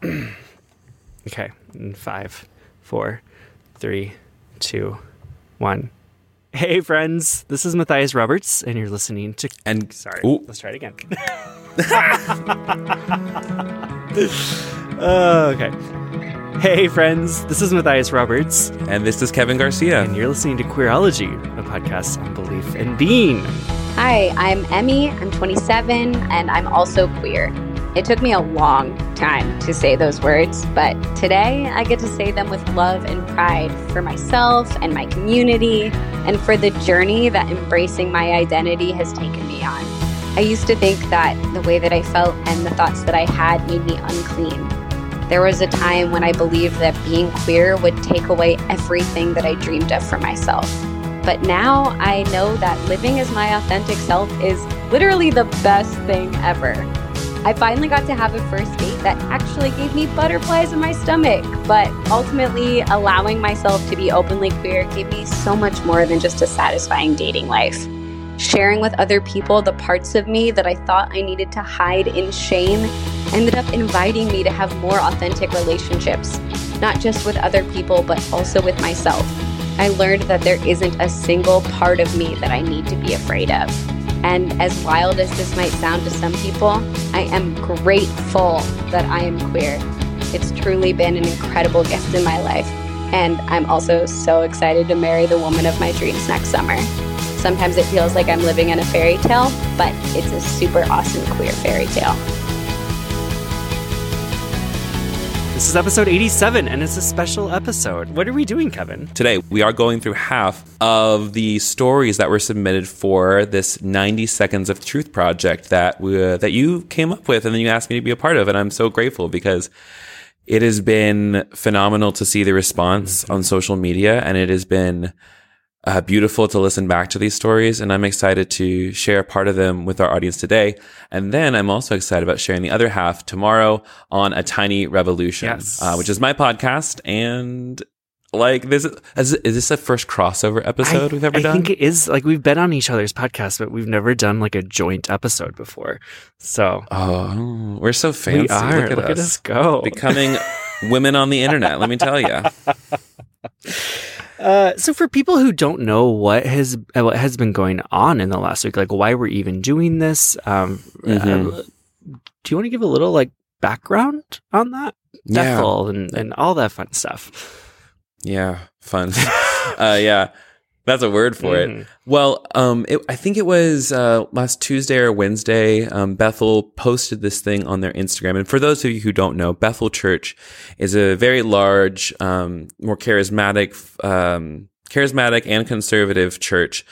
Okay. In five, four, three, two, one. Hey, friends. This is Matthias Roberts, and you're listening to. And Sorry. Ooh. Let's try it again. Uh, okay. Hey, friends. This is Matthias Roberts, and this is Kevin Garcia. and you're listening to Queerology, a podcast on belief and being. Hi, I'm Emmy. I'm 27 and I'm also queer. It took me a long time to say those words, but today I get to say them with love and pride for myself and my community and for the journey that embracing my identity has taken me on. I used to think that the way that I felt and the thoughts that I had made me unclean. There was a time when I believed that being queer would take away everything that I dreamed of for myself. But now I know that living as my authentic self is literally the best thing ever. I finally got to have a first date that actually gave me butterflies in my stomach, but ultimately allowing myself to be openly queer gave me so much more than just a satisfying dating life. Sharing with other people the parts of me that I thought I needed to hide in shame ended up inviting me to have more authentic relationships, not just with other people, but also with myself. I learned that there isn't a single part of me that I need to be afraid of. And as wild as this might sound to some people, I am grateful that I am queer. It's truly been an incredible gift in my life. And I'm also so excited to marry the woman of my dreams next summer. Sometimes it feels like I'm living in a fairy tale, but it's a super awesome queer fairy tale. This is episode 87, and it's a special episode. What are we doing, Kevin? Today, we are going through half of the stories that were submitted for this 90 Seconds of Truth project that we, uh, that you came up with and then you asked me to be a part of. And I'm so grateful because it has been phenomenal to see the response on social media and it has been uh, beautiful to listen back to these stories. And I'm excited to share part of them with our audience today. And then I'm also excited about sharing the other half tomorrow on A Tiny Revolution, Yes. uh, which is my podcast. And like this is, is this the first crossover episode I, we've ever I done? I think it is like we've been on each other's podcast, but we've never done like a joint episode before. So oh, we're so fancy. we are. Look at us. go. Becoming women on the internet, let me tell you. Uh, so for people who don't know what has uh, what has been going on in the last week, like why we're even doing this, um, Mhm. uh, do you want to give a little like background on that, Yeah. And and all that fun stuff? Yeah, fun. uh, yeah, that's a word for it. Mhm. Well, um, it, I think it was uh, last Tuesday or Wednesday. Um, Bethel posted this thing on their Instagram, and for those of you who don't know, Bethel Church is a very large, um, more charismatic, um, charismatic and conservative church.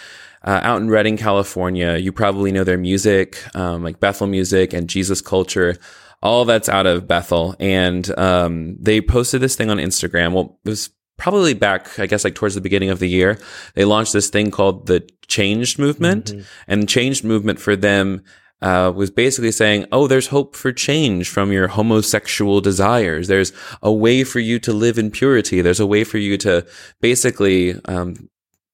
Uh, out in Redding, California, you probably know their music, um, like Bethel music and Jesus culture. All that's out of Bethel, and um, they posted this thing on Instagram. Well, it was probably back, I guess, like towards the beginning of the year. They launched this thing called the Changed Movement, and Changed Movement for them uh, was basically saying, "Oh, there's hope for change from your homosexual desires. There's a way for you to live in purity. There's a way for you to basically um,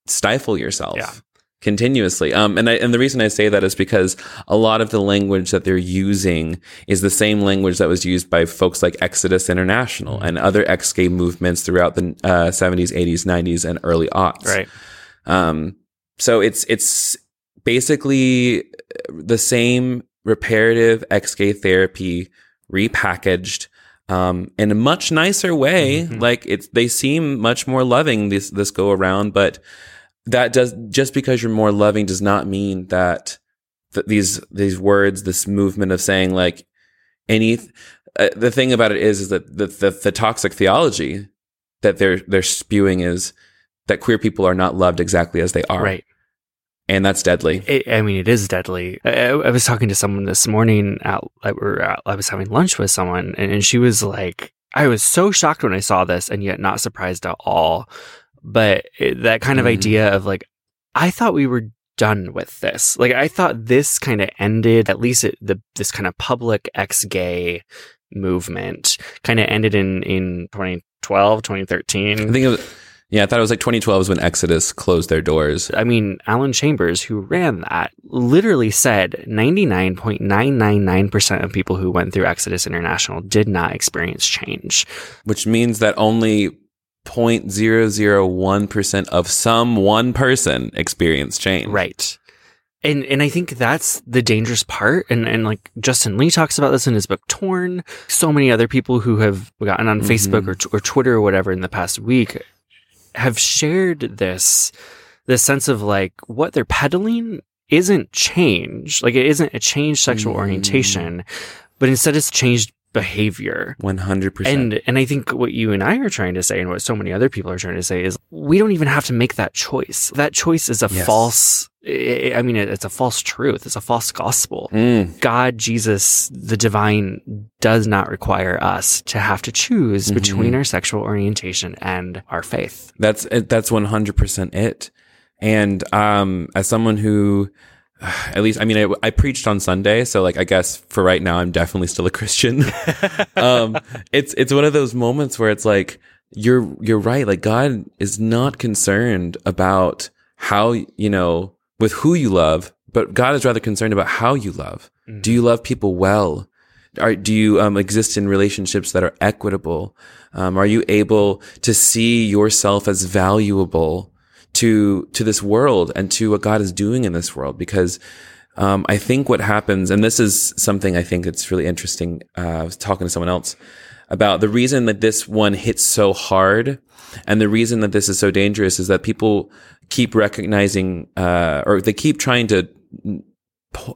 stifle yourself." Yeah. Continuously, um, and I, and the reason I say that is because a lot of the language that they're using is the same language that was used by folks like Exodus International and other ex-gay movements throughout the uh, 70s, 80s, 90s, and early aughts. Right. Um, so it's it's basically the same reparative ex-gay therapy repackaged um, in a much nicer way. Mhm. Like it's they seem much more loving this this go around, but that does just because you're more loving does not mean that that these these words, this movement of saying like any. Uh, the thing about it is, is that the, the the toxic theology that they're they're spewing is that queer people are not loved exactly as they are, Right. and that's deadly. It, I mean, it is deadly. I, I was talking to someone this morning. At, I, at, I was having lunch with someone, and, and she was like, "I was so shocked when I saw this, and yet not surprised at all." But it, that kind of Mhm. idea of like, I thought we were done with this. Like, I thought this kind of ended. At least it, the this kind of public ex-gay movement kind of ended in in 2012, 2013. I think it was, yeah, I thought it was like 2012 is when Exodus closed their doors. I mean, Alan Chambers, who ran that, literally said 99.999% of people who went through Exodus International did not experience change. which means that only 0.001% of some one person experienced change. Right. And and I think that's the dangerous part. And and like Justin Lee talks about this in his book Torn. So many other people who have gotten on Facebook or, t- or Twitter or whatever in the past week have shared this this sense of like what they're peddling isn't change. Like it isn't a changed sexual Mm. orientation, but instead it's changed behavior. 100%. And and I think what you and I are trying to say, and what so many other people are trying to say, is we don't even have to make that choice. That choice is a Yes. false. I mean, it's a false truth. It's a false gospel. Mm, God, Jesus, the divine, does not require us to have to choose Mhm. between our sexual orientation and our faith. that's that's 100% it. And um as someone who at least I mean I, I preached on Sunday, so like I guess for right now I'm definitely still a Christian. um it's it's one of those moments where it's like you're you're right like God is not concerned about how you know with who you love, but God is rather concerned about how you love. Do you love people well? Are, do you um, exist in relationships that are equitable? Um, are you able to see yourself as valuable to to this world and to what God is doing in this world? Because um, I think what happens, and this is something I think that's really interesting. Uh, I was talking to someone else about the reason that this one hits so hard, and the reason that this is so dangerous is that people keep recognizing, uh, or they keep trying to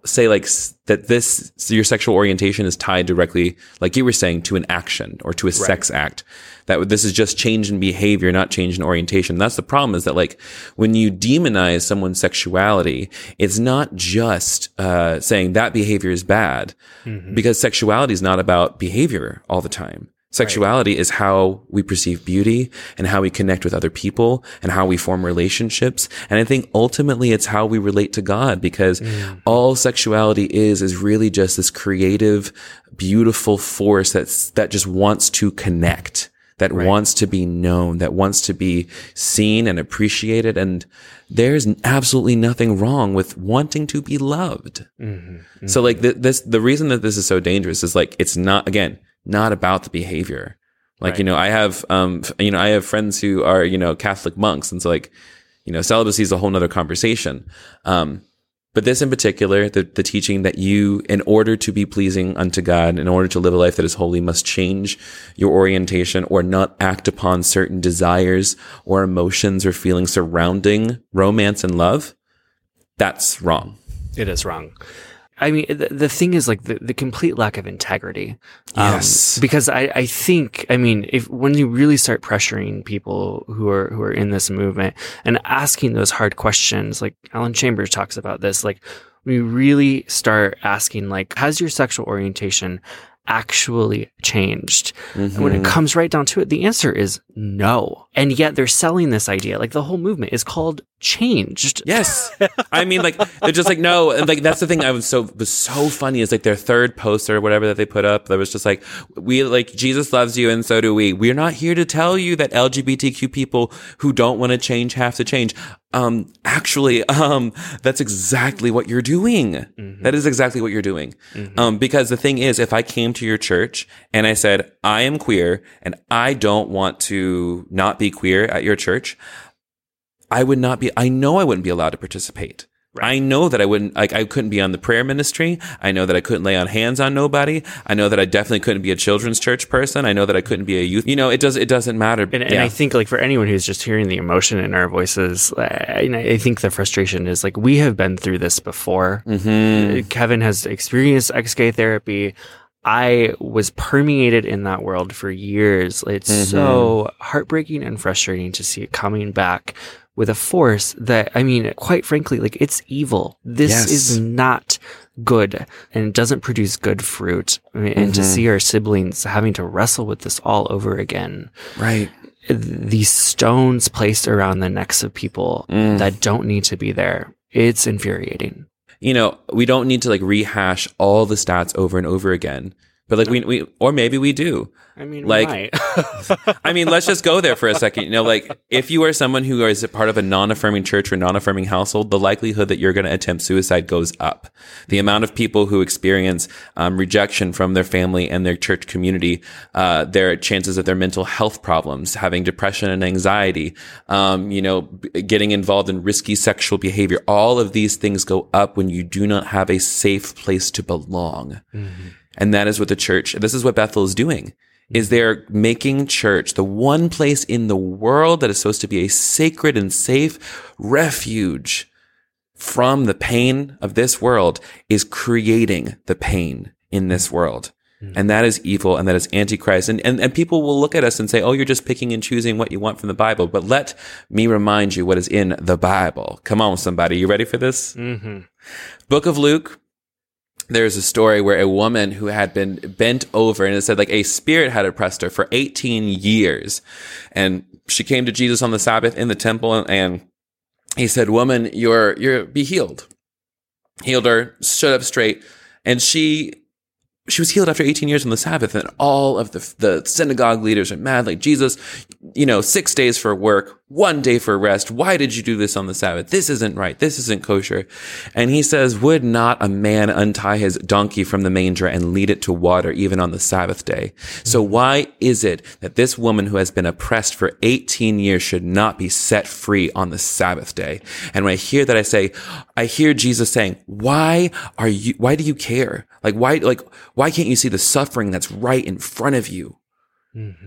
say like that this your sexual orientation is tied directly like you were saying to an action or to a sex act. That this is just change in behavior not change in orientation. That's the problem is that like when you demonize someone's sexuality it's not just uh, saying that behavior is bad because sexuality is not about behavior all the time Sexuality is how we perceive beauty and how we connect with other people and how we form relationships. And I think ultimately it's how we relate to God because mm. all sexuality is, is really just this creative, beautiful force that's, that just wants to connect, that wants to be known, that wants to be seen and appreciated. And there's absolutely nothing wrong with wanting to be loved. Mm-hmm. So like mm-hmm. th- this, the reason that this is so dangerous is like, it's not, again, not about the behavior. Like, you know, I have, um, you know, I have friends who are, you know, Catholic monks. And so like, you know, celibacy is a whole nother conversation. Um, but this in particular, the, the teaching that you, in order to be pleasing unto God, in order to live a life that is holy, must change your orientation or not act upon certain desires or emotions or feelings surrounding romance and love. That's wrong. It is wrong. I mean, the, the thing is like the, the complete lack of integrity. Um, Yes. because I, I think, I mean, if when you really start pressuring people who are who are in this movement and asking those hard questions, like Alan Chambers talks about this, like we really start asking, like, has your sexual orientation actually changed? And when it comes right down to it, the answer is no. And yet they're selling this idea. Like the whole movement is called changed. Yes. I mean, like, they're just like, no. And like, that's the thing I was so, was so funny is like their third poster or whatever that they put up that was just like, we like, Jesus loves you and so do we. We're not here to tell you that LGBTQ people who don't want to change have to change. Um, actually, um, that's exactly what you're doing. Mm-hmm. That is exactly what you're doing. Um, because the thing is, if I came to your church and I said, I am queer and I don't want to not be queer at your church, I would not be, I know I wouldn't be allowed to participate. I know that I wouldn't, like, I couldn't be on the prayer ministry. I know that I couldn't lay on hands on nobody. I know that I definitely couldn't be a children's church person. I know that I couldn't be a youth. You know, it does, it doesn't matter. And, and I think like for anyone who's just hearing the emotion in our voices, I, I think the frustration is like we have been through this before. Mhm. Kevin has experienced ex-gay therapy. I was permeated in that world for years. It's Mm-hmm. so heartbreaking and frustrating to see it coming back with a force that, I mean, quite frankly, like it's evil. This Yes. is not good and it doesn't produce good fruit. I mean, And Mm-hmm. to see our siblings having to wrestle with this all over again Right. these stones placed around the necks of people Mm. that don't need to be there. It's infuriating. you know, we don't need to like rehash all the stats over and over again. But like we, we or maybe we do. I mean, Like-. I mean, let's just go there for a second. You know, like if you are someone who is a part of a non-affirming church or non-affirming household, the likelihood that you're going to attempt suicide goes up. The amount of people who experience um, rejection from their family and their church community, uh, their chances of their mental health problems, having depression and anxiety, um, you know, getting involved in risky sexual behavior, all of these things go up when you do not have a safe place to belong. And that is what the church, this is what Bethel is doing, is mm-hmm. they're making church the one place in the world that is supposed to be a sacred and safe refuge from the pain of this world is creating the pain in this mm-hmm. world. Mm-hmm. And that is evil and that is antichrist. And, and, and people will look at us and say, Oh, you're just picking and choosing what you want from the Bible. But let me remind you what is in the Bible. Come on, somebody. You ready for this? hmm Book of Luke, there's a story where a woman who had been bent over and it said like a spirit had oppressed her for 18 years. And she came to Jesus on the Sabbath in the temple and, and he said, woman, you're, you're, be healed. Healed her, stood up straight. And she, she was healed after 18 years on the Sabbath, and all of the, the synagogue leaders are mad. Like, Jesus, you know, six days for work, one day for rest. Why did you do this on the Sabbath? This isn't right. This isn't kosher. And he says, Would not a man untie his donkey from the manger and lead it to water even on the Sabbath day? So mm-hmm. why is it that this woman who has been oppressed for 18 years should not be set free on the Sabbath day? And when I hear that, I say, I hear Jesus saying, why are you, why do you care? Like, why, like, why can't you see the suffering that's right in front of you?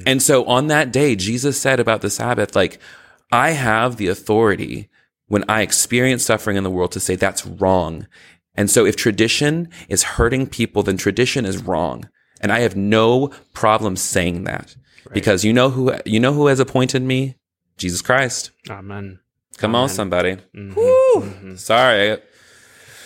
And so on that day, Jesus said about the Sabbath, like, I have the authority when I experience suffering in the world to say that's wrong. And so if tradition is hurting people, then tradition is wrong. And I have no problem saying that because you know who, you know who has appointed me? Jesus Christ. Amen. Come on, somebody. Mhm. Woo! Sorry.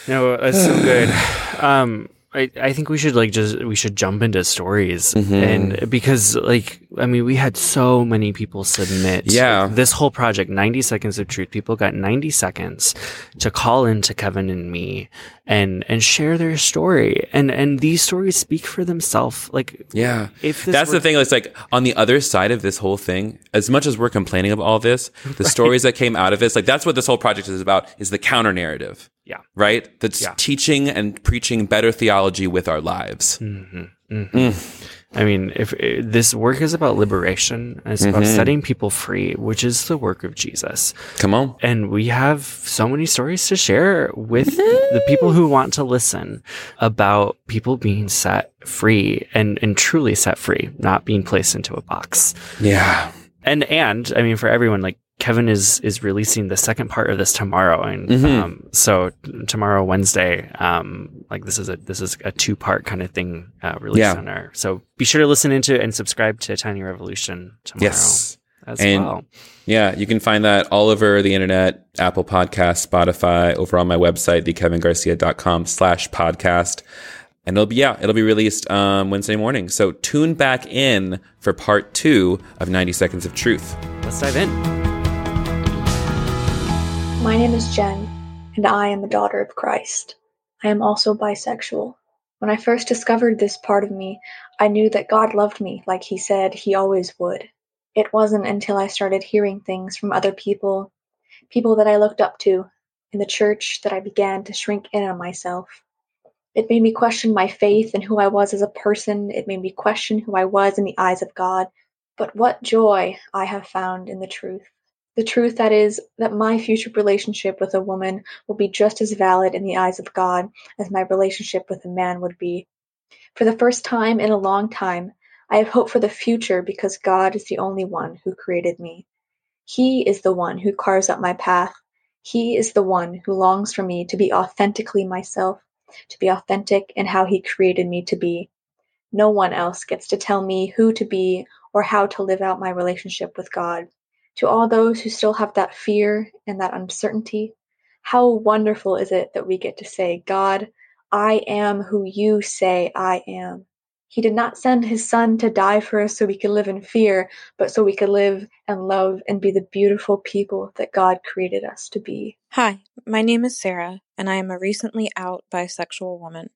No, that's so good. Um, I, I think we should like just we should jump into stories Mm-hmm. and because like I mean we had so many people submit Yeah. like, this whole project 90 seconds of truth people got 90 seconds to call in to Kevin and me and and share their story and and these stories speak for themselves like Yeah. if That's were- the thing. It's like on the other side of this whole thing, as much as we're complaining of all this, the stories that came out of this, like that's what this whole project is about, is the counter narrative, yeah right? That's Yeah. teaching and preaching better theology with our lives. I mean, if uh, this work is about liberation, and it's about Mm-hmm. setting people free, which is the work of Jesus. Come on. And we have so many stories to share with the people who want to listen about people being set free and, and truly set free, not being placed into a box. Yeah. And, and I mean, for everyone, like Kevin is, is releasing the second part of this tomorrow. And, Mhm. um, so tomorrow, Wednesday, um, like this is a, this is a two part kind of thing, uh, released Yeah. on our, so be sure to listen into and subscribe to Tiny Revolution tomorrow Yes. as And- well. Yeah, you can find that all over the internet, Apple Podcasts, Spotify, over on my website, thekevingarcia.com slash podcast. and it'll be yeah, it'll be released um, Wednesday morning. So tune back in for part two of 90 Seconds of Truth. Let's dive in. My name is Jen, and I am a daughter of Christ. I am also bisexual. When I first discovered this part of me, I knew that God loved me like He said He always would. It wasn't until I started hearing things from other people, people that I looked up to, in the church that I began to shrink in on myself. It made me question my faith and who I was as a person. It made me question who I was in the eyes of God. But what joy I have found in the truth. The truth that is that my future relationship with a woman will be just as valid in the eyes of God as my relationship with a man would be. For the first time in a long time, I have hope for the future because God is the only one who created me. He is the one who carves out my path. He is the one who longs for me to be authentically myself, to be authentic in how He created me to be. No one else gets to tell me who to be or how to live out my relationship with God. To all those who still have that fear and that uncertainty, how wonderful is it that we get to say, God, I am who you say I am. He did not send his son to die for us so we could live in fear, but so we could live and love and be the beautiful people that God created us to be. Hi, my name is Sarah, and I am a recently out bisexual woman.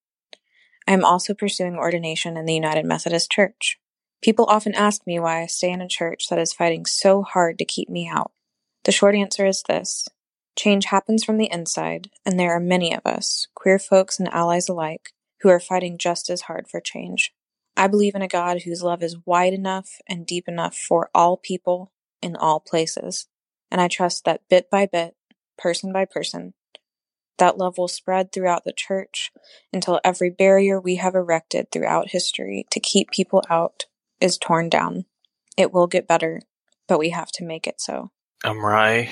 I am also pursuing ordination in the United Methodist Church. People often ask me why I stay in a church that is fighting so hard to keep me out. The short answer is this change happens from the inside, and there are many of us, queer folks and allies alike, who are fighting just as hard for change. I believe in a God whose love is wide enough and deep enough for all people in all places, and I trust that bit by bit, person by person, that love will spread throughout the church until every barrier we have erected throughout history to keep people out is torn down. It will get better, but we have to make it so. I'm Rai.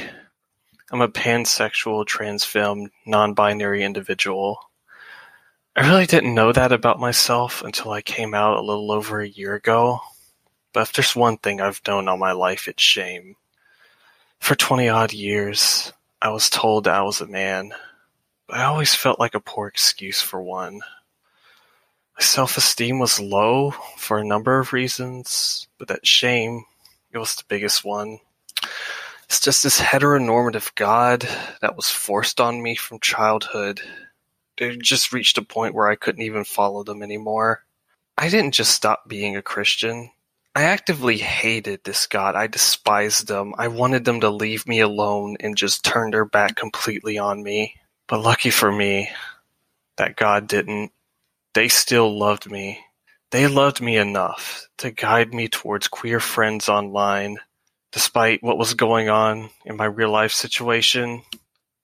I'm a pansexual, trans femme, non binary individual. I really didn't know that about myself until I came out a little over a year ago. But if there's one thing I've known all my life, it's shame. For 20 odd years, I was told I was a man, but I always felt like a poor excuse for one. Self-esteem was low for a number of reasons, but that shame, it was the biggest one. It's just this heteronormative God that was forced on me from childhood. It just reached a point where I couldn't even follow them anymore. I didn't just stop being a Christian. I actively hated this God. I despised them. I wanted them to leave me alone and just turn their back completely on me. But lucky for me, that God didn't. They still loved me. They loved me enough to guide me towards queer friends online, despite what was going on in my real life situation.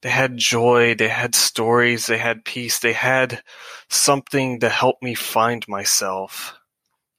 They had joy, they had stories, they had peace, they had something to help me find myself.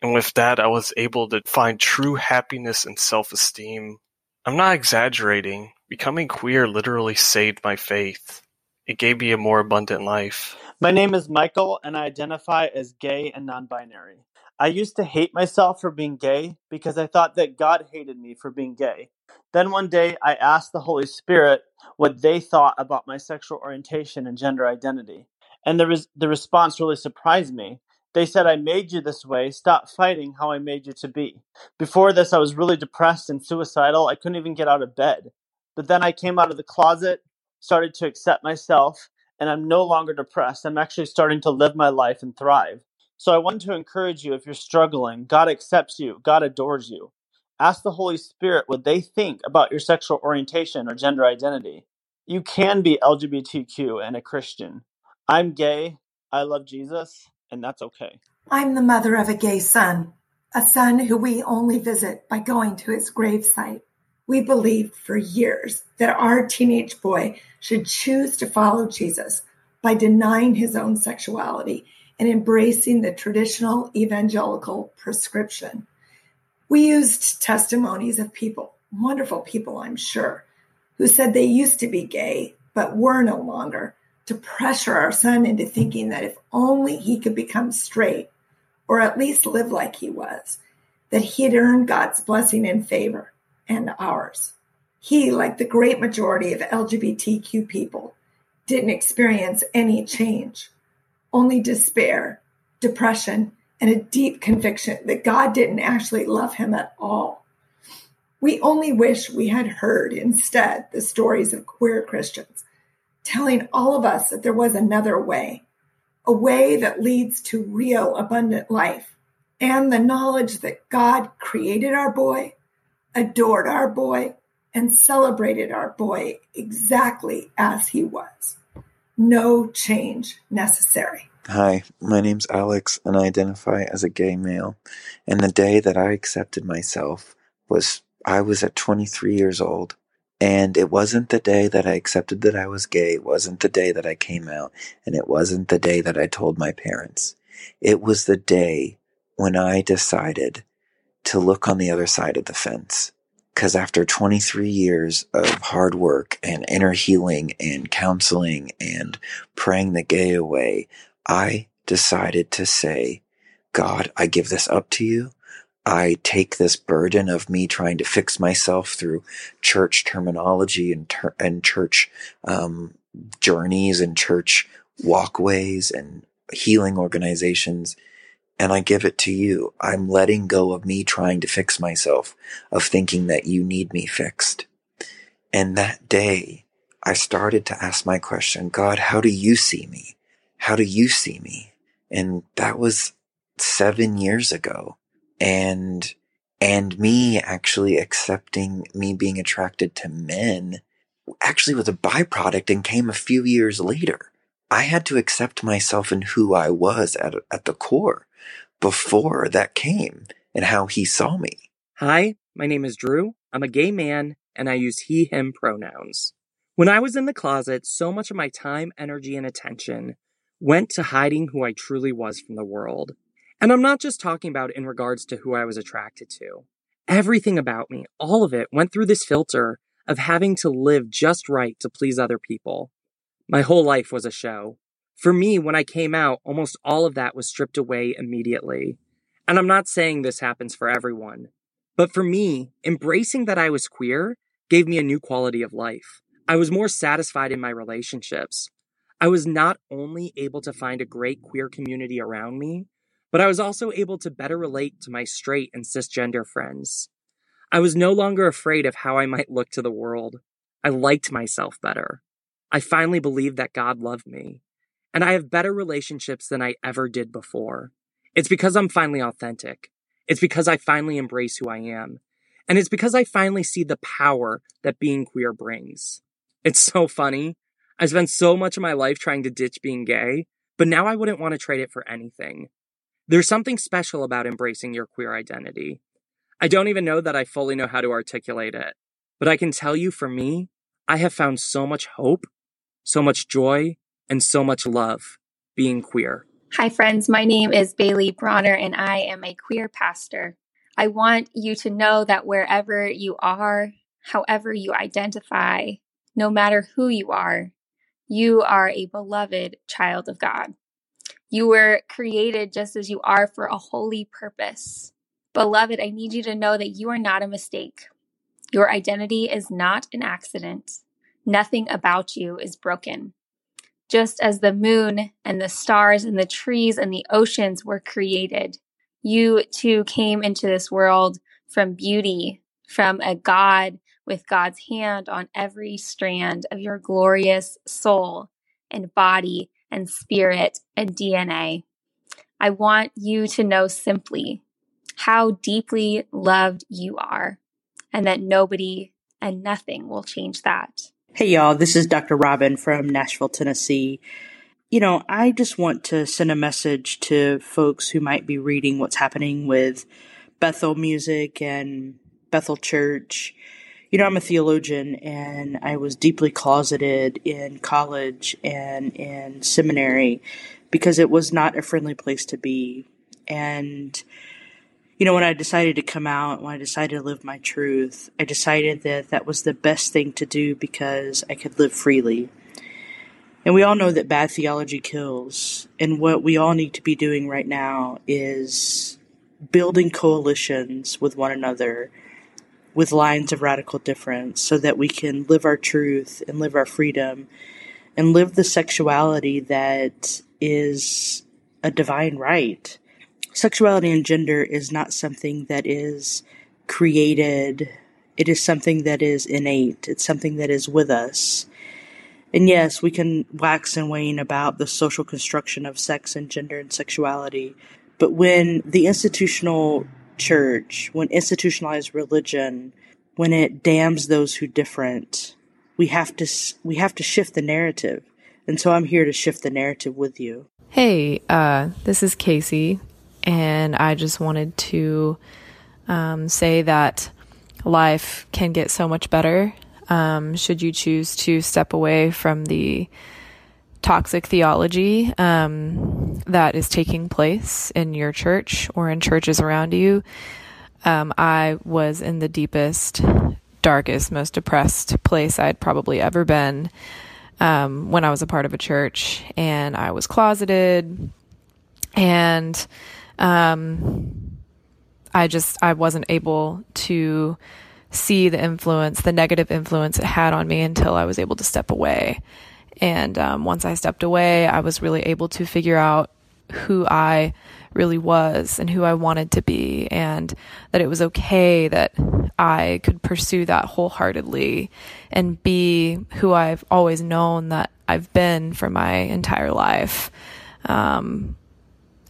And with that, I was able to find true happiness and self esteem. I'm not exaggerating. Becoming queer literally saved my faith. It gave me a more abundant life. My name is Michael, and I identify as gay and non binary. I used to hate myself for being gay because I thought that God hated me for being gay. Then one day I asked the Holy Spirit what they thought about my sexual orientation and gender identity. And the, res- the response really surprised me. They said, I made you this way. Stop fighting how I made you to be. Before this, I was really depressed and suicidal. I couldn't even get out of bed. But then I came out of the closet, started to accept myself, and I'm no longer depressed. I'm actually starting to live my life and thrive. So I want to encourage you if you're struggling, God accepts you, God adores you. Ask the Holy Spirit what they think about your sexual orientation or gender identity. You can be LGBTQ and a Christian. I'm gay, I love Jesus, and that's okay. I'm the mother of a gay son, a son who we only visit by going to his gravesite. We believed for years that our teenage boy should choose to follow Jesus by denying his own sexuality and embracing the traditional evangelical prescription. We used testimonies of people, wonderful people, I'm sure, who said they used to be gay but were no longer, to pressure our son into thinking that if only he could become straight, or at least live like he was, that he'd earn God's blessing and favor and ours. He, like the great majority of LGBTQ people, didn't experience any change, only despair depression, and a deep conviction that God didn't actually love him at all. We only wish we had heard instead the stories of queer Christians, telling all of us that there was another way, a way that leads to real abundant life, and the knowledge that God created our boy, adored our boy, and celebrated our boy exactly as he was. No change necessary. Hi, my name's Alex, and I identify as a gay male. And the day that I accepted myself was I was at 23 years old. And it wasn't the day that I accepted that I was gay. It wasn't the day that I came out. And it wasn't the day that I told my parents. It was the day when I decided to look on the other side of the fence. Because after 23 years of hard work and inner healing and counseling and praying the gay away, I decided to say, God, I give this up to you. I take this burden of me trying to fix myself through church terminology and, ter- and church um, journeys and church walkways and healing organizations and I give it to you. I'm letting go of me trying to fix myself, of thinking that you need me fixed. And that day, I started to ask my question, God, how do you see me? How do you see me? And that was seven years ago. And, and me actually accepting me being attracted to men actually was a byproduct and came a few years later. I had to accept myself and who I was at, at the core before that came and how he saw me. Hi, my name is Drew. I'm a gay man and I use he, him pronouns. When I was in the closet, so much of my time, energy, and attention went to hiding who I truly was from the world. And I'm not just talking about in regards to who I was attracted to. Everything about me, all of it, went through this filter of having to live just right to please other people. My whole life was a show. For me, when I came out, almost all of that was stripped away immediately. And I'm not saying this happens for everyone. But for me, embracing that I was queer gave me a new quality of life. I was more satisfied in my relationships. I was not only able to find a great queer community around me, but I was also able to better relate to my straight and cisgender friends. I was no longer afraid of how I might look to the world. I liked myself better. I finally believed that God loved me and I have better relationships than I ever did before. It's because I'm finally authentic. It's because I finally embrace who I am. And it's because I finally see the power that being queer brings. It's so funny. I spent so much of my life trying to ditch being gay, but now I wouldn't want to trade it for anything. There's something special about embracing your queer identity. I don't even know that I fully know how to articulate it, but I can tell you for me, I have found so much hope, so much joy, and so much love being queer. Hi, friends. My name is Bailey Bronner, and I am a queer pastor. I want you to know that wherever you are, however you identify, no matter who you are, you are a beloved child of God. You were created just as you are for a holy purpose. Beloved, I need you to know that you are not a mistake. Your identity is not an accident. Nothing about you is broken just as the moon and the stars and the trees and the oceans were created. You too came into this world from beauty, from a God with God's hand on every strand of your glorious soul and body and spirit and DNA. I want you to know simply how deeply loved you are and that nobody and nothing will change that. Hey, y'all, this is Dr. Robin from Nashville, Tennessee. You know, I just want to send a message to folks who might be reading what's happening with Bethel music and Bethel Church. You know, I'm a theologian and I was deeply closeted in college and in seminary because it was not a friendly place to be. And you know, when I decided to come out, when I decided to live my truth, I decided that that was the best thing to do because I could live freely. And we all know that bad theology kills. And what we all need to be doing right now is building coalitions with one another with lines of radical difference so that we can live our truth and live our freedom and live the sexuality that is a divine right. Sexuality and gender is not something that is created, it is something that is innate, it's something that is with us. And yes, we can wax and wane about the social construction of sex and gender and sexuality, but when the institutional church, when institutionalized religion, when it damns those who different, we have to we have to shift the narrative. And so I'm here to shift the narrative with you. Hey, uh, this is Casey, and I just wanted to um, say that life can get so much better um, should you choose to step away from the toxic theology um, that is taking place in your church or in churches around you. Um, I was in the deepest, darkest, most depressed place I'd probably ever been um, when I was a part of a church, and I was closeted, and um, I just I wasn't able to see the influence, the negative influence it had on me until I was able to step away. And um, once I stepped away, I was really able to figure out who I really was and who I wanted to be, and that it was okay that I could pursue that wholeheartedly and be who I've always known that I've been for my entire life. Um,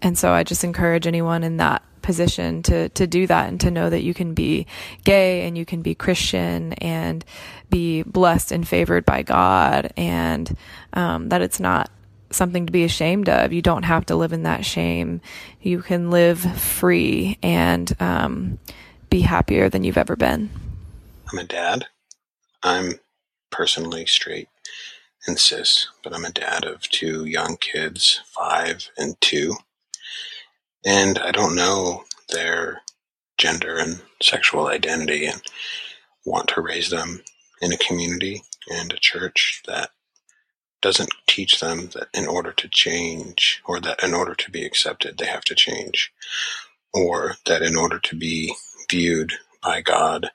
and so I just encourage anyone in that position to to do that and to know that you can be gay and you can be Christian and be blessed and favored by God and um, that it's not something to be ashamed of. You don't have to live in that shame. You can live free and um, be happier than you've ever been. I'm a dad. I'm personally straight and cis, but I'm a dad of two young kids, five and two and I don't know their gender and sexual identity and want to raise them in a community and a church that doesn't teach them that in order to change or that in order to be accepted they have to change. Or that in order to be viewed by God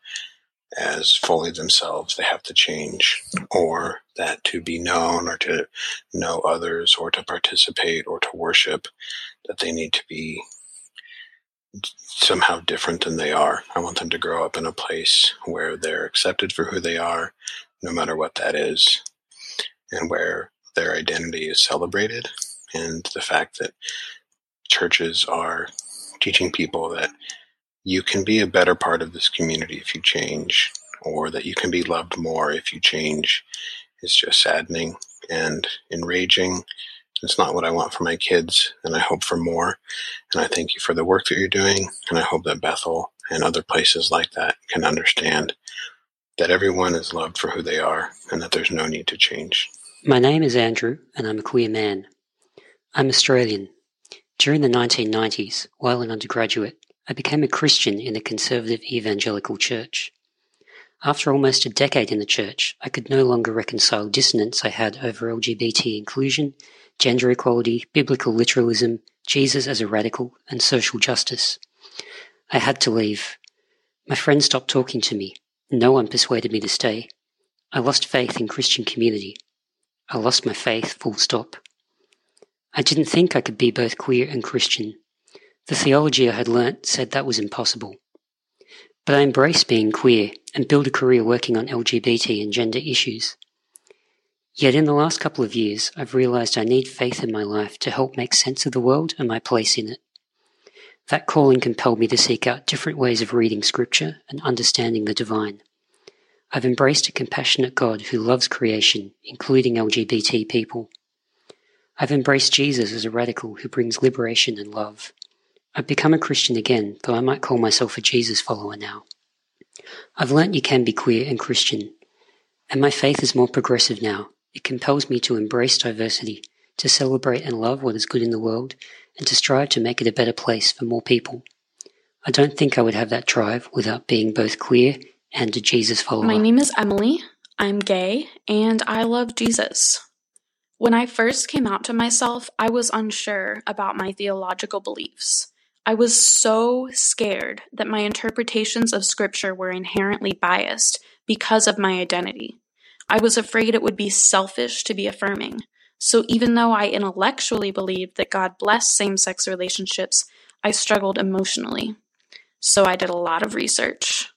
as fully themselves they have to change or that to be known or to know others or to participate or to worship that they need to be somehow different than they are. I want them to grow up in a place where they're accepted for who they are, no matter what that is, and where their identity is celebrated. And the fact that churches are teaching people that you can be a better part of this community if you change, or that you can be loved more if you change, is just saddening and enraging it's not what I want for my kids, and I hope for more. And I thank you for the work that you're doing, and I hope that Bethel and other places like that can understand that everyone is loved for who they are and that there's no need to change. My name is Andrew, and I'm a queer man. I'm Australian. During the 1990s, while an undergraduate, I became a Christian in a conservative evangelical church. After almost a decade in the church, I could no longer reconcile dissonance I had over LGBT inclusion gender equality, biblical literalism, Jesus as a radical, and social justice. I had to leave. My friends stopped talking to me. No one persuaded me to stay. I lost faith in Christian community. I lost my faith, full stop. I didn't think I could be both queer and Christian. The theology I had learnt said that was impossible. But I embraced being queer and built a career working on LGBT and gender issues. Yet in the last couple of years, I've realized I need faith in my life to help make sense of the world and my place in it. That calling compelled me to seek out different ways of reading scripture and understanding the divine. I've embraced a compassionate God who loves creation, including LGBT people. I've embraced Jesus as a radical who brings liberation and love. I've become a Christian again, though I might call myself a Jesus follower now. I've learnt you can be queer and Christian, and my faith is more progressive now. It compels me to embrace diversity, to celebrate and love what is good in the world, and to strive to make it a better place for more people. I don't think I would have that drive without being both queer and a Jesus follower. My name is Emily. I'm gay, and I love Jesus. When I first came out to myself, I was unsure about my theological beliefs. I was so scared that my interpretations of Scripture were inherently biased because of my identity. I was afraid it would be selfish to be affirming, So even though I intellectually believed that God blessed same sex relationships, I struggled emotionally. So I did a lot of research.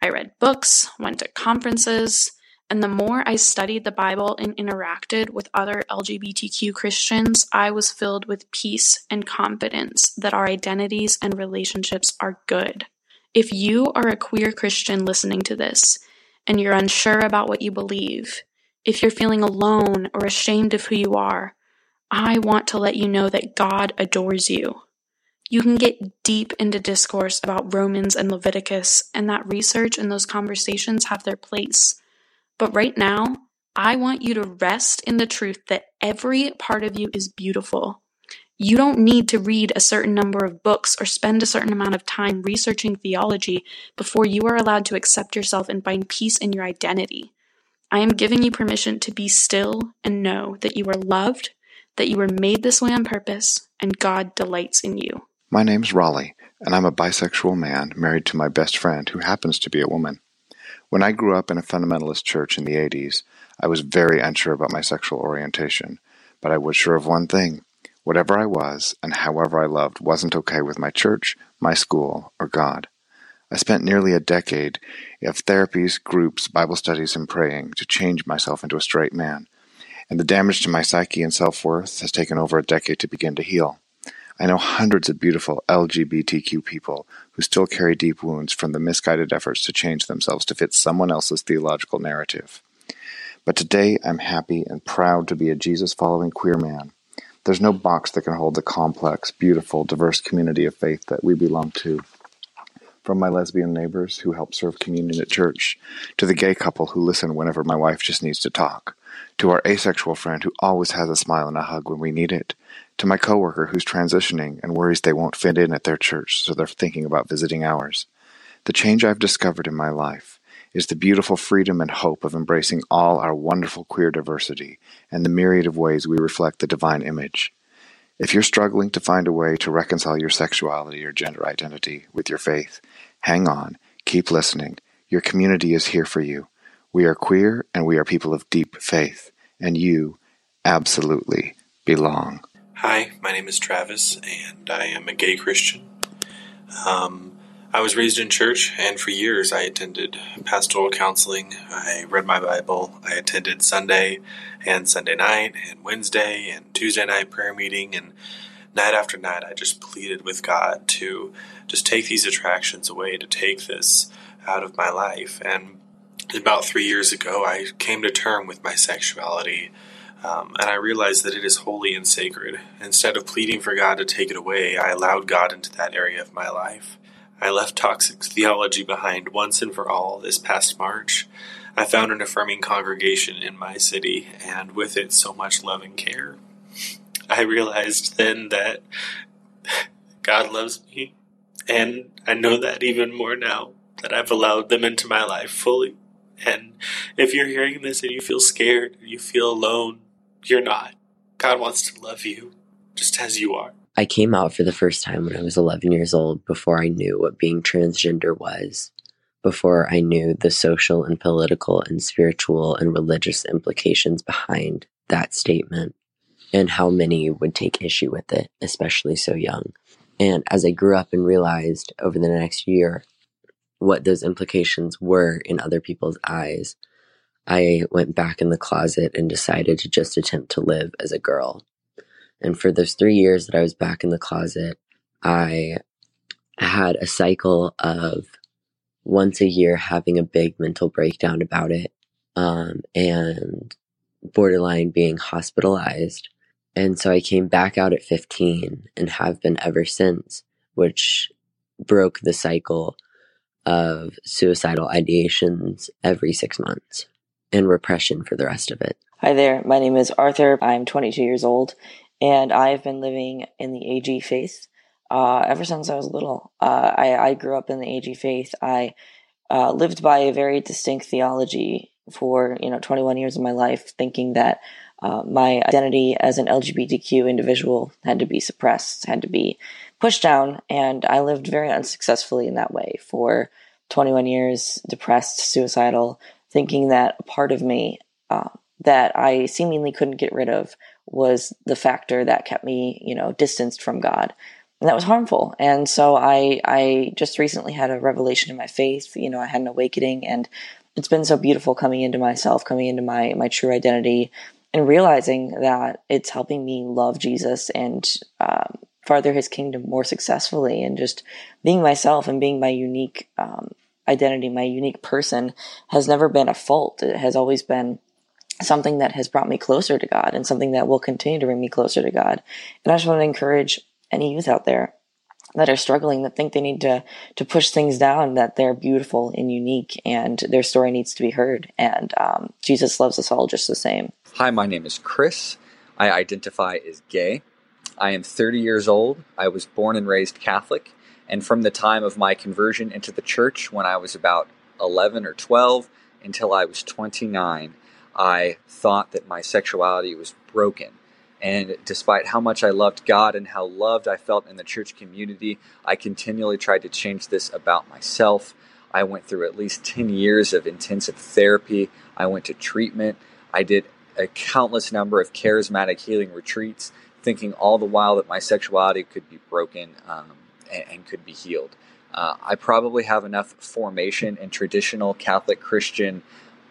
I read books, went to conferences, and the more I studied the Bible and interacted with other LGBTQ Christians, I was filled with peace and confidence that our identities and relationships are good. If you are a queer Christian listening to this and you're unsure about what you believe, if you're feeling alone or ashamed of who you are, I want to let you know that God adores you. You can get deep into discourse about Romans and Leviticus, and that research and those conversations have their place. But right now, I want you to rest in the truth that every part of you is beautiful. You don't need to read a certain number of books or spend a certain amount of time researching theology before you are allowed to accept yourself and find peace in your identity. I am giving you permission to be still and know that you are loved, that you were made this way on purpose, and God delights in you. My name's Raleigh, and I'm a bisexual man married to my best friend who happens to be a woman. When I grew up in a fundamentalist church in the 80s, I was very unsure about my sexual orientation, but I was sure of one thing. Whatever I was, and however I loved, wasn't okay with my church, my school, or God. I spent nearly a decade of therapies, groups, Bible studies, and praying to change myself into a straight man. And the damage to my psyche and self worth has taken over a decade to begin to heal. I know hundreds of beautiful LGBTQ people who still carry deep wounds from the misguided efforts to change themselves to fit someone else's theological narrative. But today I'm happy and proud to be a Jesus following queer man. There's no box that can hold the complex, beautiful, diverse community of faith that we belong to. From my lesbian neighbors who help serve communion at church, to the gay couple who listen whenever my wife just needs to talk, to our asexual friend who always has a smile and a hug when we need it, to my coworker who's transitioning and worries they won't fit in at their church, so they're thinking about visiting ours. The change I've discovered in my life is the beautiful freedom and hope of embracing all our wonderful queer diversity and the myriad of ways we reflect the divine image. If you're struggling to find a way to reconcile your sexuality or gender identity with your faith, hang on, keep listening. Your community is here for you. We are queer and we are people of deep faith, and you absolutely belong. Hi, my name is Travis, and I am a gay Christian. Um, I was raised in church, and for years I attended pastoral counseling. I read my Bible. I attended Sunday and Sunday night, and Wednesday and Tuesday night prayer meeting, and night after night I just pleaded with God to just take these attractions away, to take this out of my life. And about three years ago, I came to term with my sexuality. Um, and I realized that it is holy and sacred. Instead of pleading for God to take it away, I allowed God into that area of my life. I left toxic theology behind once and for all this past March. I found an affirming congregation in my city, and with it, so much love and care. I realized then that God loves me, and I know that even more now that I've allowed them into my life fully. And if you're hearing this and you feel scared, you feel alone, you're not. God wants to love you just as you are. I came out for the first time when I was 11 years old before I knew what being transgender was, before I knew the social and political and spiritual and religious implications behind that statement, and how many would take issue with it, especially so young. And as I grew up and realized over the next year what those implications were in other people's eyes, I went back in the closet and decided to just attempt to live as a girl. And for those three years that I was back in the closet, I had a cycle of once a year having a big mental breakdown about it um, and borderline being hospitalized. And so I came back out at 15 and have been ever since, which broke the cycle of suicidal ideations every six months and repression for the rest of it. Hi there, my name is Arthur. I'm 22 years old, and I've been living in the AG faith uh, ever since I was little. Uh, I, I, grew up in the AG faith. I uh, lived by a very distinct theology for you know 21 years of my life, thinking that uh, my identity as an LGBTQ individual had to be suppressed, had to be pushed down, and I lived very unsuccessfully in that way for 21 years, depressed, suicidal, thinking that a part of me uh, that I seemingly couldn't get rid of was the factor that kept me, you know, distanced from God. And that was harmful. And so I I just recently had a revelation in my faith. You know, I had an awakening and it's been so beautiful coming into myself, coming into my my true identity and realizing that it's helping me love Jesus and um, farther his kingdom more successfully and just being myself and being my unique um, identity, my unique person has never been a fault. It has always been something that has brought me closer to God and something that will continue to bring me closer to God. And I just want to encourage any youth out there that are struggling that think they need to to push things down that they're beautiful and unique and their story needs to be heard. And um, jesus loves us all just the same. Hi my name is chris. I identify as gay. I am 30 years old. I was born and raised catholic and from the time of my conversion into the church when i was about 11 or 12 until i was 29 I thought that my sexuality was broken. And despite how much I loved God and how loved I felt in the church community, I continually tried to change this about myself. I went through at least 10 years of intensive therapy. I went to treatment. I did a countless number of charismatic healing retreats, thinking all the while that my sexuality could be broken um, and, and, could be healed. Uh, I probably have enough formation in traditional Catholic Christian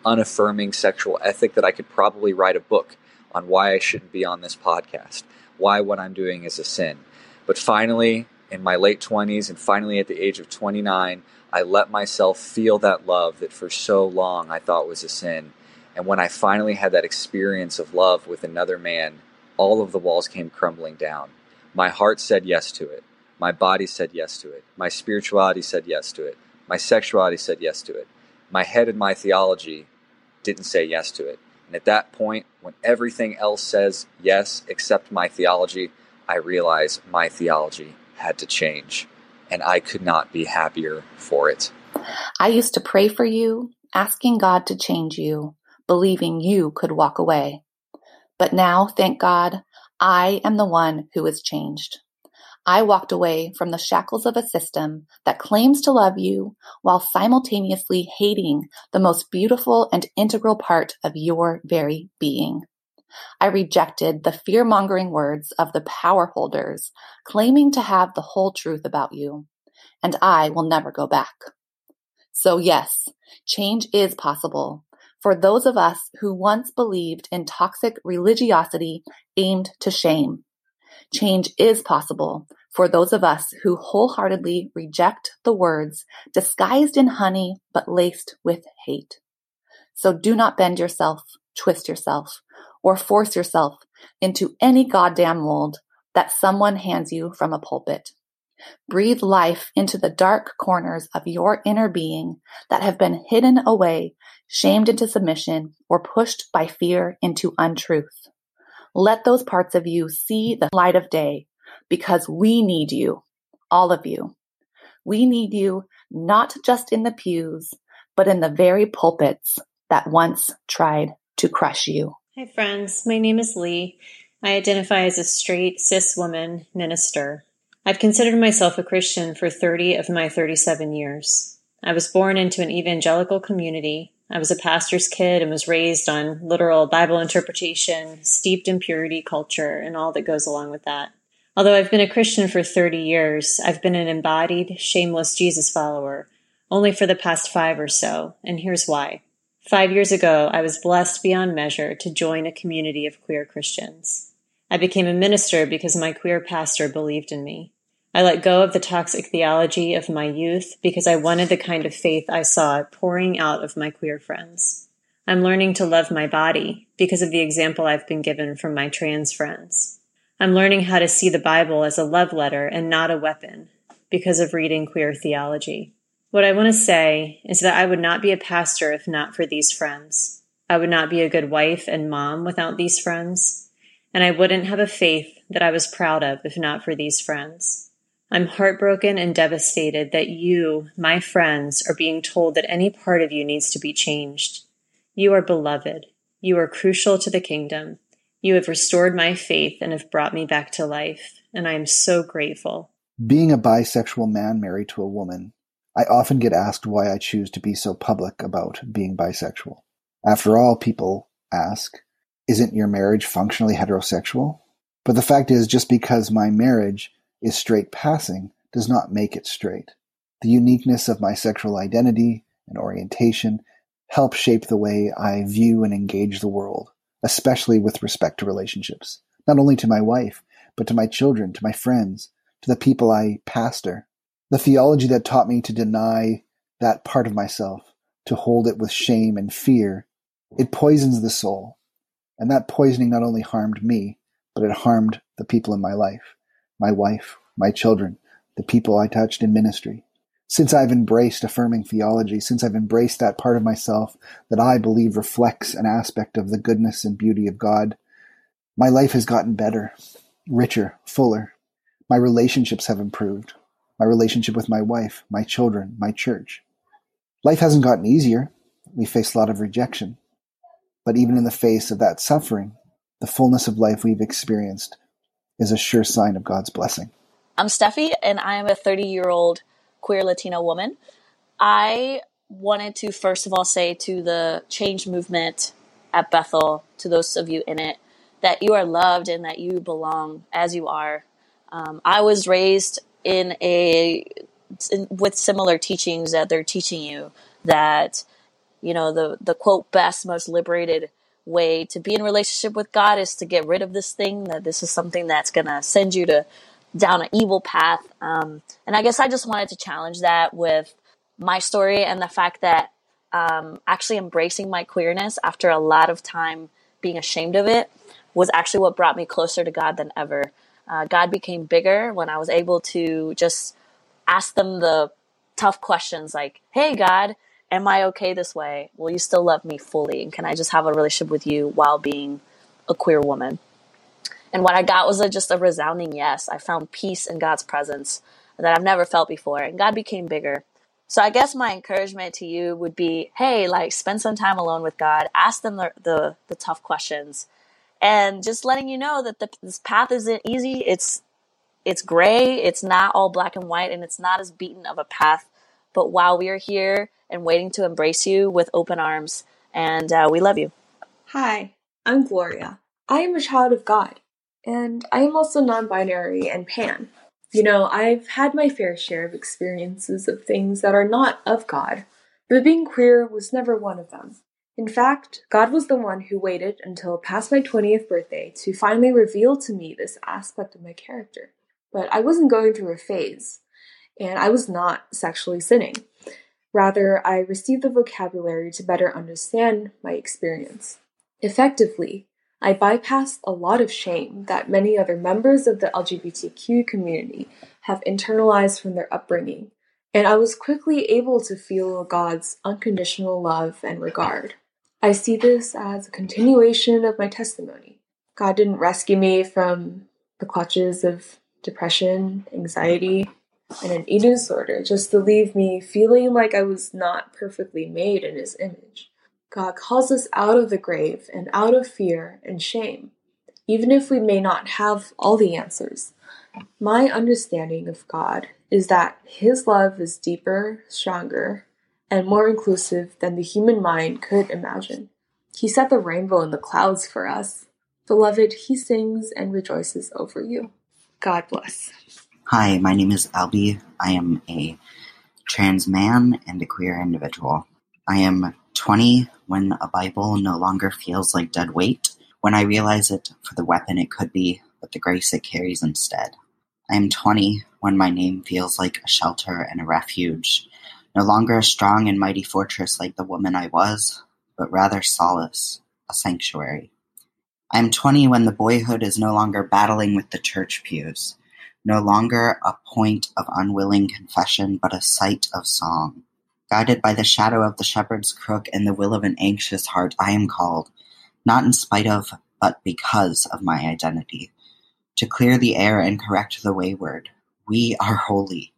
unaffirming sexual ethic that I could probably write a book on why I shouldn't be on this podcast, why what I'm doing is a sin. But finally, in my late 20s and finally at the age of 29, I let myself feel that love that for so long I thought was a sin. And when I finally had that experience of love with another man, all of the walls came crumbling down. My heart said yes to it. My body said yes to it. My spirituality said yes to it. My sexuality said yes to it my head and my theology didn't say yes to it. And at that point, when everything else says yes except my theology, I realize my theology had to change. And I could not be happier for it. I used to pray for you, asking God to change you, believing you could walk away. But now, thank God, I am the one who is changed. I walked away from the shackles of a system that claims to love you while simultaneously hating the most beautiful and integral part of your very being. I rejected the fear mongering words of the power holders claiming to have the whole truth about you, and I will never go back. So, yes, change is possible for those of us who once believed in toxic religiosity aimed to shame. Change is possible for those of us who wholeheartedly reject the words disguised in honey but laced with hate. So do not bend yourself, twist yourself, or force yourself into any goddamn mold that someone hands you from a pulpit. Breathe life into the dark corners of your inner being that have been hidden away, shamed into submission, or pushed by fear into untruth. Let those parts of you see the light of day because we need you, all of you. We need you not just in the pews, but in the very pulpits that once tried to crush you. Hi, friends. My name is Lee. I identify as a straight cis woman minister. I've considered myself a Christian for 30 of my 37 years. I was born into an evangelical community. I was a pastor's kid and was raised on literal Bible interpretation, steeped in purity culture, and all that goes along with that. Although I've been a Christian for 30 years, I've been an embodied, shameless Jesus follower only for the past five or so, and here's why. Five years ago, I was blessed beyond measure to join a community of queer Christians. I became a minister because my queer pastor believed in me. I let go of the toxic theology of my youth because I wanted the kind of faith I saw pouring out of my queer friends. I'm learning to love my body because of the example I've been given from my trans friends. I'm learning how to see the Bible as a love letter and not a weapon because of reading queer theology. What I want to say is that I would not be a pastor if not for these friends. I would not be a good wife and mom without these friends. And I wouldn't have a faith that I was proud of if not for these friends. I'm heartbroken and devastated that you, my friends, are being told that any part of you needs to be changed. You are beloved. You are crucial to the kingdom. You have restored my faith and have brought me back to life, and I am so grateful. Being a bisexual man married to a woman, I often get asked why I choose to be so public about being bisexual. After all, people ask, isn't your marriage functionally heterosexual? But the fact is, just because my marriage is straight passing does not make it straight. The uniqueness of my sexual identity and orientation help shape the way I view and engage the world, especially with respect to relationships, not only to my wife, but to my children, to my friends, to the people I pastor. The theology that taught me to deny that part of myself, to hold it with shame and fear, it poisons the soul. And that poisoning not only harmed me, but it harmed the people in my life, my wife, my children, the people I touched in ministry. Since I've embraced affirming theology, since I've embraced that part of myself that I believe reflects an aspect of the goodness and beauty of God, my life has gotten better, richer, fuller. My relationships have improved. My relationship with my wife, my children, my church. Life hasn't gotten easier. We face a lot of rejection. But even in the face of that suffering, the fullness of life we've experienced is a sure sign of God's blessing. I'm Steffi, and I am a 30 year old queer Latina woman. I wanted to first of all say to the change movement at Bethel, to those of you in it, that you are loved and that you belong as you are. Um, I was raised in a in, with similar teachings that they're teaching you that you know the the quote best most liberated way to be in relationship with God is to get rid of this thing that this is something that's going to send you to down an evil path um, and I guess I just wanted to challenge that with my story and the fact that um, actually embracing my queerness after a lot of time being ashamed of it was actually what brought me closer to God than ever. Uh, God became bigger when I was able to just ask them the tough questions like, Hey, God, am I okay this way? Will you still love me fully? And can I just have a relationship with you while being a queer woman? And what I got was a, just a resounding yes. I found peace in God's presence that I've never felt before, and God became bigger. So I guess my encouragement to you would be, hey, like spend some time alone with God, ask them the the, the tough questions, and just letting you know that the, this path isn't easy. It's it's gray. It's not all black and white, and it's not as beaten of a path. But while we are here and waiting to embrace you with open arms, and uh, we love you. Hi, I'm Gloria. I am a child of God, and I am also non-binary and pan. You know, I've had my fair share of experiences of things that are not of God, but being queer was never one of them. In fact, God was the one who waited until past my 20th birthday to finally reveal to me this aspect of my character. But I wasn't going through a phase, and I was not sexually sinning. Rather, I received the vocabulary to better understand my experience. Effectively, I bypassed a lot of shame that many other members of the LGBTQ community have internalized from their upbringing, and I was quickly able to feel God's unconditional love and regard. I see this as a continuation of my testimony. God didn't rescue me from the clutches of depression, anxiety, and an eating disorder just to leave me feeling like I was not perfectly made in His image. God calls us out of the grave and out of fear and shame, even if we may not have all the answers. My understanding of God is that His love is deeper, stronger, and more inclusive than the human mind could imagine. He set the rainbow in the clouds for us. Beloved, He sings and rejoices over you. God bless. Hi, my name is Albie. I am a trans man and a queer individual. I am 20 when a Bible no longer feels like dead weight, when I realize it for the weapon it could be, but the grace it carries instead. I am 20 when my name feels like a shelter and a refuge, no longer a strong and mighty fortress like the woman I was, but rather solace, a sanctuary. I am 20 when the boyhood is no longer battling with the church pews, no longer a point of unwilling confession, but a site of song. Guided by the shadow of the shepherd's crook and the will of an anxious heart, I am called, not in spite of, but because of my identity, to clear the air and correct the wayward. We are holy.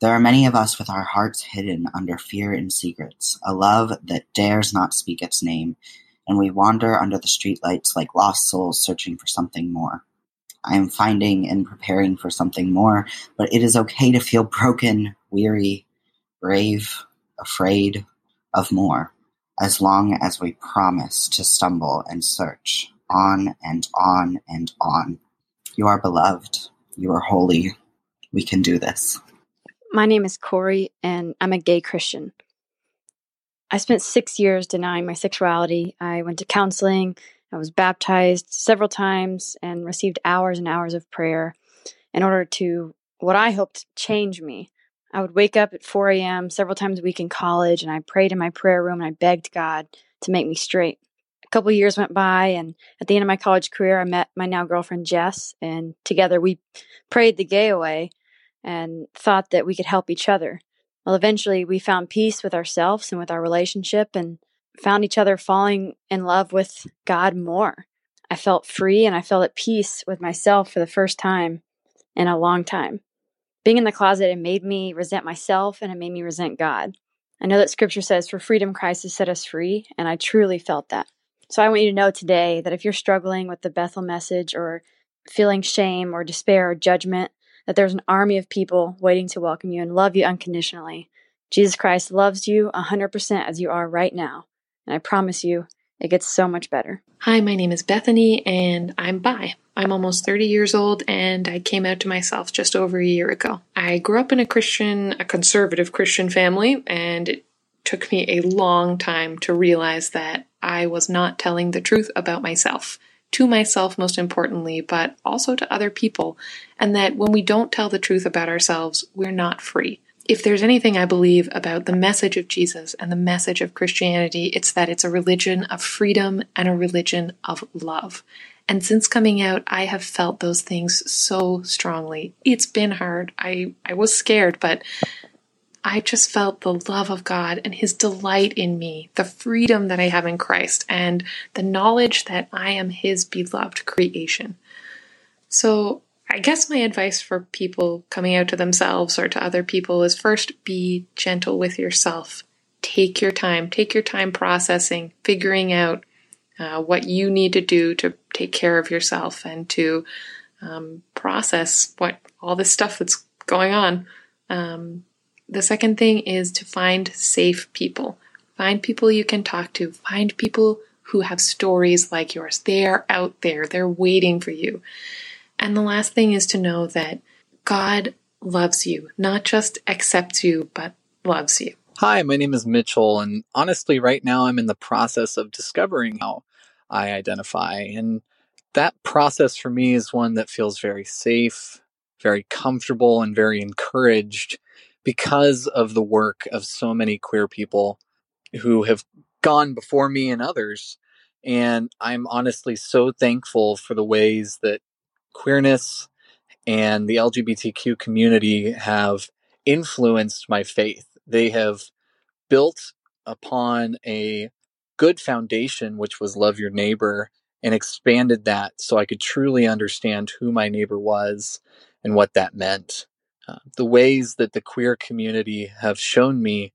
There are many of us with our hearts hidden under fear and secrets, a love that dares not speak its name, and we wander under the streetlights like lost souls searching for something more. I am finding and preparing for something more, but it is okay to feel broken, weary, brave, afraid of more, as long as we promise to stumble and search on and on and on. You are beloved. You are holy. We can do this. My name is Corey, and I'm a gay Christian. I spent six years denying my sexuality. I went to counseling, I was baptized several times, and received hours and hours of prayer in order to, what I hoped, change me. I would wake up at 4 a.m. several times a week in college, and I prayed in my prayer room and I begged God to make me straight. A couple years went by, and at the end of my college career, I met my now girlfriend Jess, and together we prayed the gay away and thought that we could help each other. Well, eventually we found peace with ourselves and with our relationship and found each other falling in love with God more. I felt free and I felt at peace with myself for the first time in a long time. Being in the closet, it made me resent myself and it made me resent God. I know that scripture says, For freedom, Christ has set us free, and I truly felt that. So I want you to know today that if you're struggling with the Bethel message or feeling shame or despair or judgment, that there's an army of people waiting to welcome you and love you unconditionally. Jesus Christ loves you 100% as you are right now. And I promise you, it gets so much better. Hi, my name is Bethany, and I'm bi. I'm almost 30 years old, and I came out to myself just over a year ago. I grew up in a Christian, a conservative Christian family, and it took me a long time to realize that I was not telling the truth about myself to myself, most importantly, but also to other people, and that when we don't tell the truth about ourselves, we're not free. If there's anything I believe about the message of Jesus and the message of Christianity, it's that it's a religion of freedom and a religion of love. And since coming out, I have felt those things so strongly. It's been hard. I, I was scared, but I just felt the love of God and His delight in me, the freedom that I have in Christ, and the knowledge that I am His beloved creation. So, I guess my advice for people coming out to themselves or to other people is first be gentle with yourself. Take your time. Take your time processing, figuring out uh, what you need to do to take care of yourself and to um, process what all this stuff that's going on. Um, the second thing is to find safe people. Find people you can talk to. Find people who have stories like yours. They are out there, they're waiting for you. And the last thing is to know that God loves you, not just accepts you, but loves you. Hi, my name is Mitchell, and honestly, right now I'm in the process of discovering how I identify. And that process for me is one that feels very safe, very comfortable, and very encouraged because of the work of so many queer people who have gone before me and others. And I'm honestly so thankful for the ways that queerness and the LGBTQ community have influenced my faith. They have built upon a good foundation, which was love your neighbor, and expanded that so I could truly understand who my neighbor was and what that meant. Uh, the ways that the queer community have shown me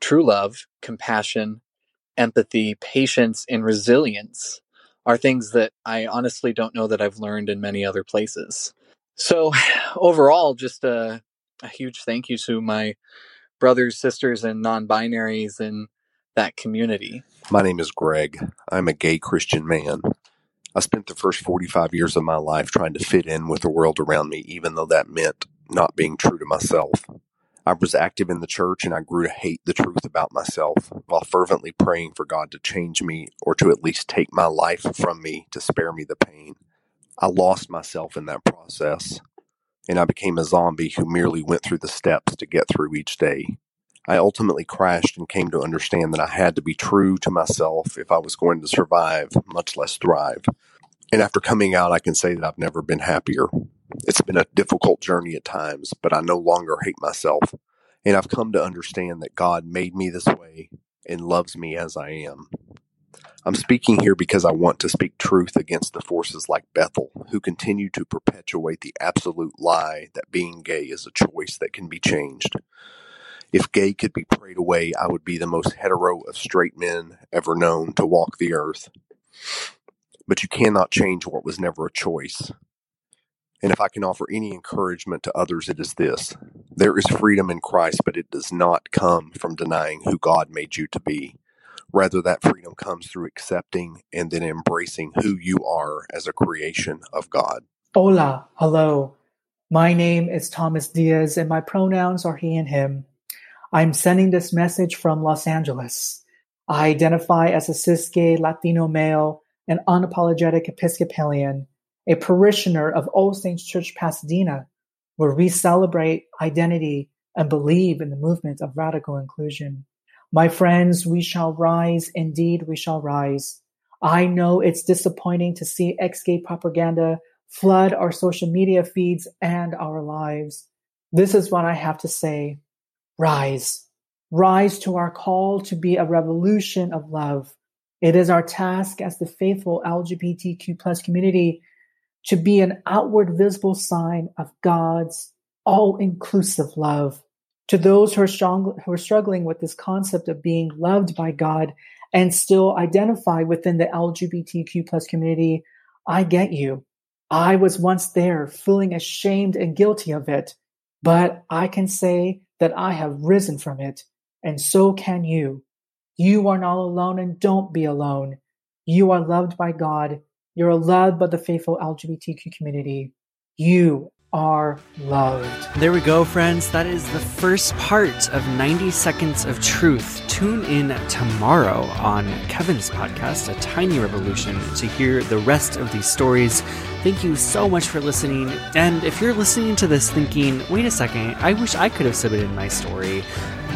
true love, compassion, empathy, patience, and resilience are things that I honestly don't know that I've learned in many other places. So, overall, just a, a huge thank you to my brothers, sisters, and non binaries in that community. My name is Greg. I'm a gay Christian man. I spent the first 45 years of my life trying to fit in with the world around me, even though that meant not being true to myself. I was active in the church and I grew to hate the truth about myself while fervently praying for God to change me or to at least take my life from me to spare me the pain. I lost myself in that process and I became a zombie who merely went through the steps to get through each day. I ultimately crashed and came to understand that I had to be true to myself if I was going to survive, much less thrive. And after coming out, I can say that I've never been happier. It's been a difficult journey at times, but I no longer hate myself. And I've come to understand that God made me this way and loves me as I am. I'm speaking here because I want to speak truth against the forces like Bethel, who continue to perpetuate the absolute lie that being gay is a choice that can be changed. If gay could be prayed away, I would be the most hetero of straight men ever known to walk the earth. But you cannot change what was never a choice. And if I can offer any encouragement to others, it is this there is freedom in Christ, but it does not come from denying who God made you to be. Rather, that freedom comes through accepting and then embracing who you are as a creation of God. Hola, hello. My name is Thomas Diaz, and my pronouns are he and him. I'm sending this message from Los Angeles. I identify as a cis gay Latino male and unapologetic Episcopalian, a parishioner of All Saints Church Pasadena, where we celebrate identity and believe in the movement of radical inclusion. My friends, we shall rise. Indeed, we shall rise. I know it's disappointing to see ex gay propaganda flood our social media feeds and our lives. This is what I have to say. Rise. Rise to our call to be a revolution of love. It is our task as the faithful LGBTQ plus community to be an outward visible sign of God's all inclusive love. To those who are, strong, who are struggling with this concept of being loved by God and still identify within the LGBTQ plus community, I get you. I was once there feeling ashamed and guilty of it, but I can say that I have risen from it, and so can you. You are not alone and don't be alone. You are loved by God. You're loved by the faithful LGBTQ community. You are loved. There we go, friends. That is the first part of 90 Seconds of Truth. Tune in tomorrow on Kevin's podcast, A Tiny Revolution, to hear the rest of these stories. Thank you so much for listening. And if you're listening to this thinking, wait a second, I wish I could have submitted my story,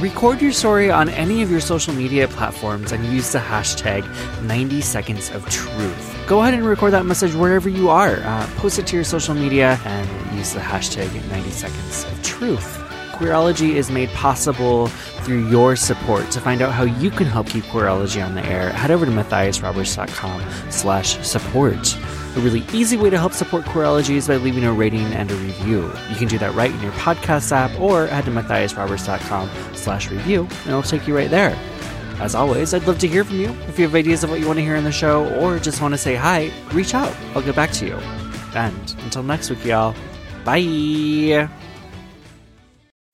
record your story on any of your social media platforms and use the hashtag 90 Seconds of Truth go ahead and record that message wherever you are. Uh, post it to your social media and use the hashtag 90 seconds of truth. Queerology is made possible through your support. To find out how you can help keep Queerology on the air, head over to matthiasroberts.com slash support. A really easy way to help support Queerology is by leaving a rating and a review. You can do that right in your podcast app or head to matthiasroberts.com slash review and it'll take you right there. As always, I'd love to hear from you. If you have ideas of what you want to hear in the show or just want to say hi, reach out. I'll get back to you. And until next week, y'all, bye.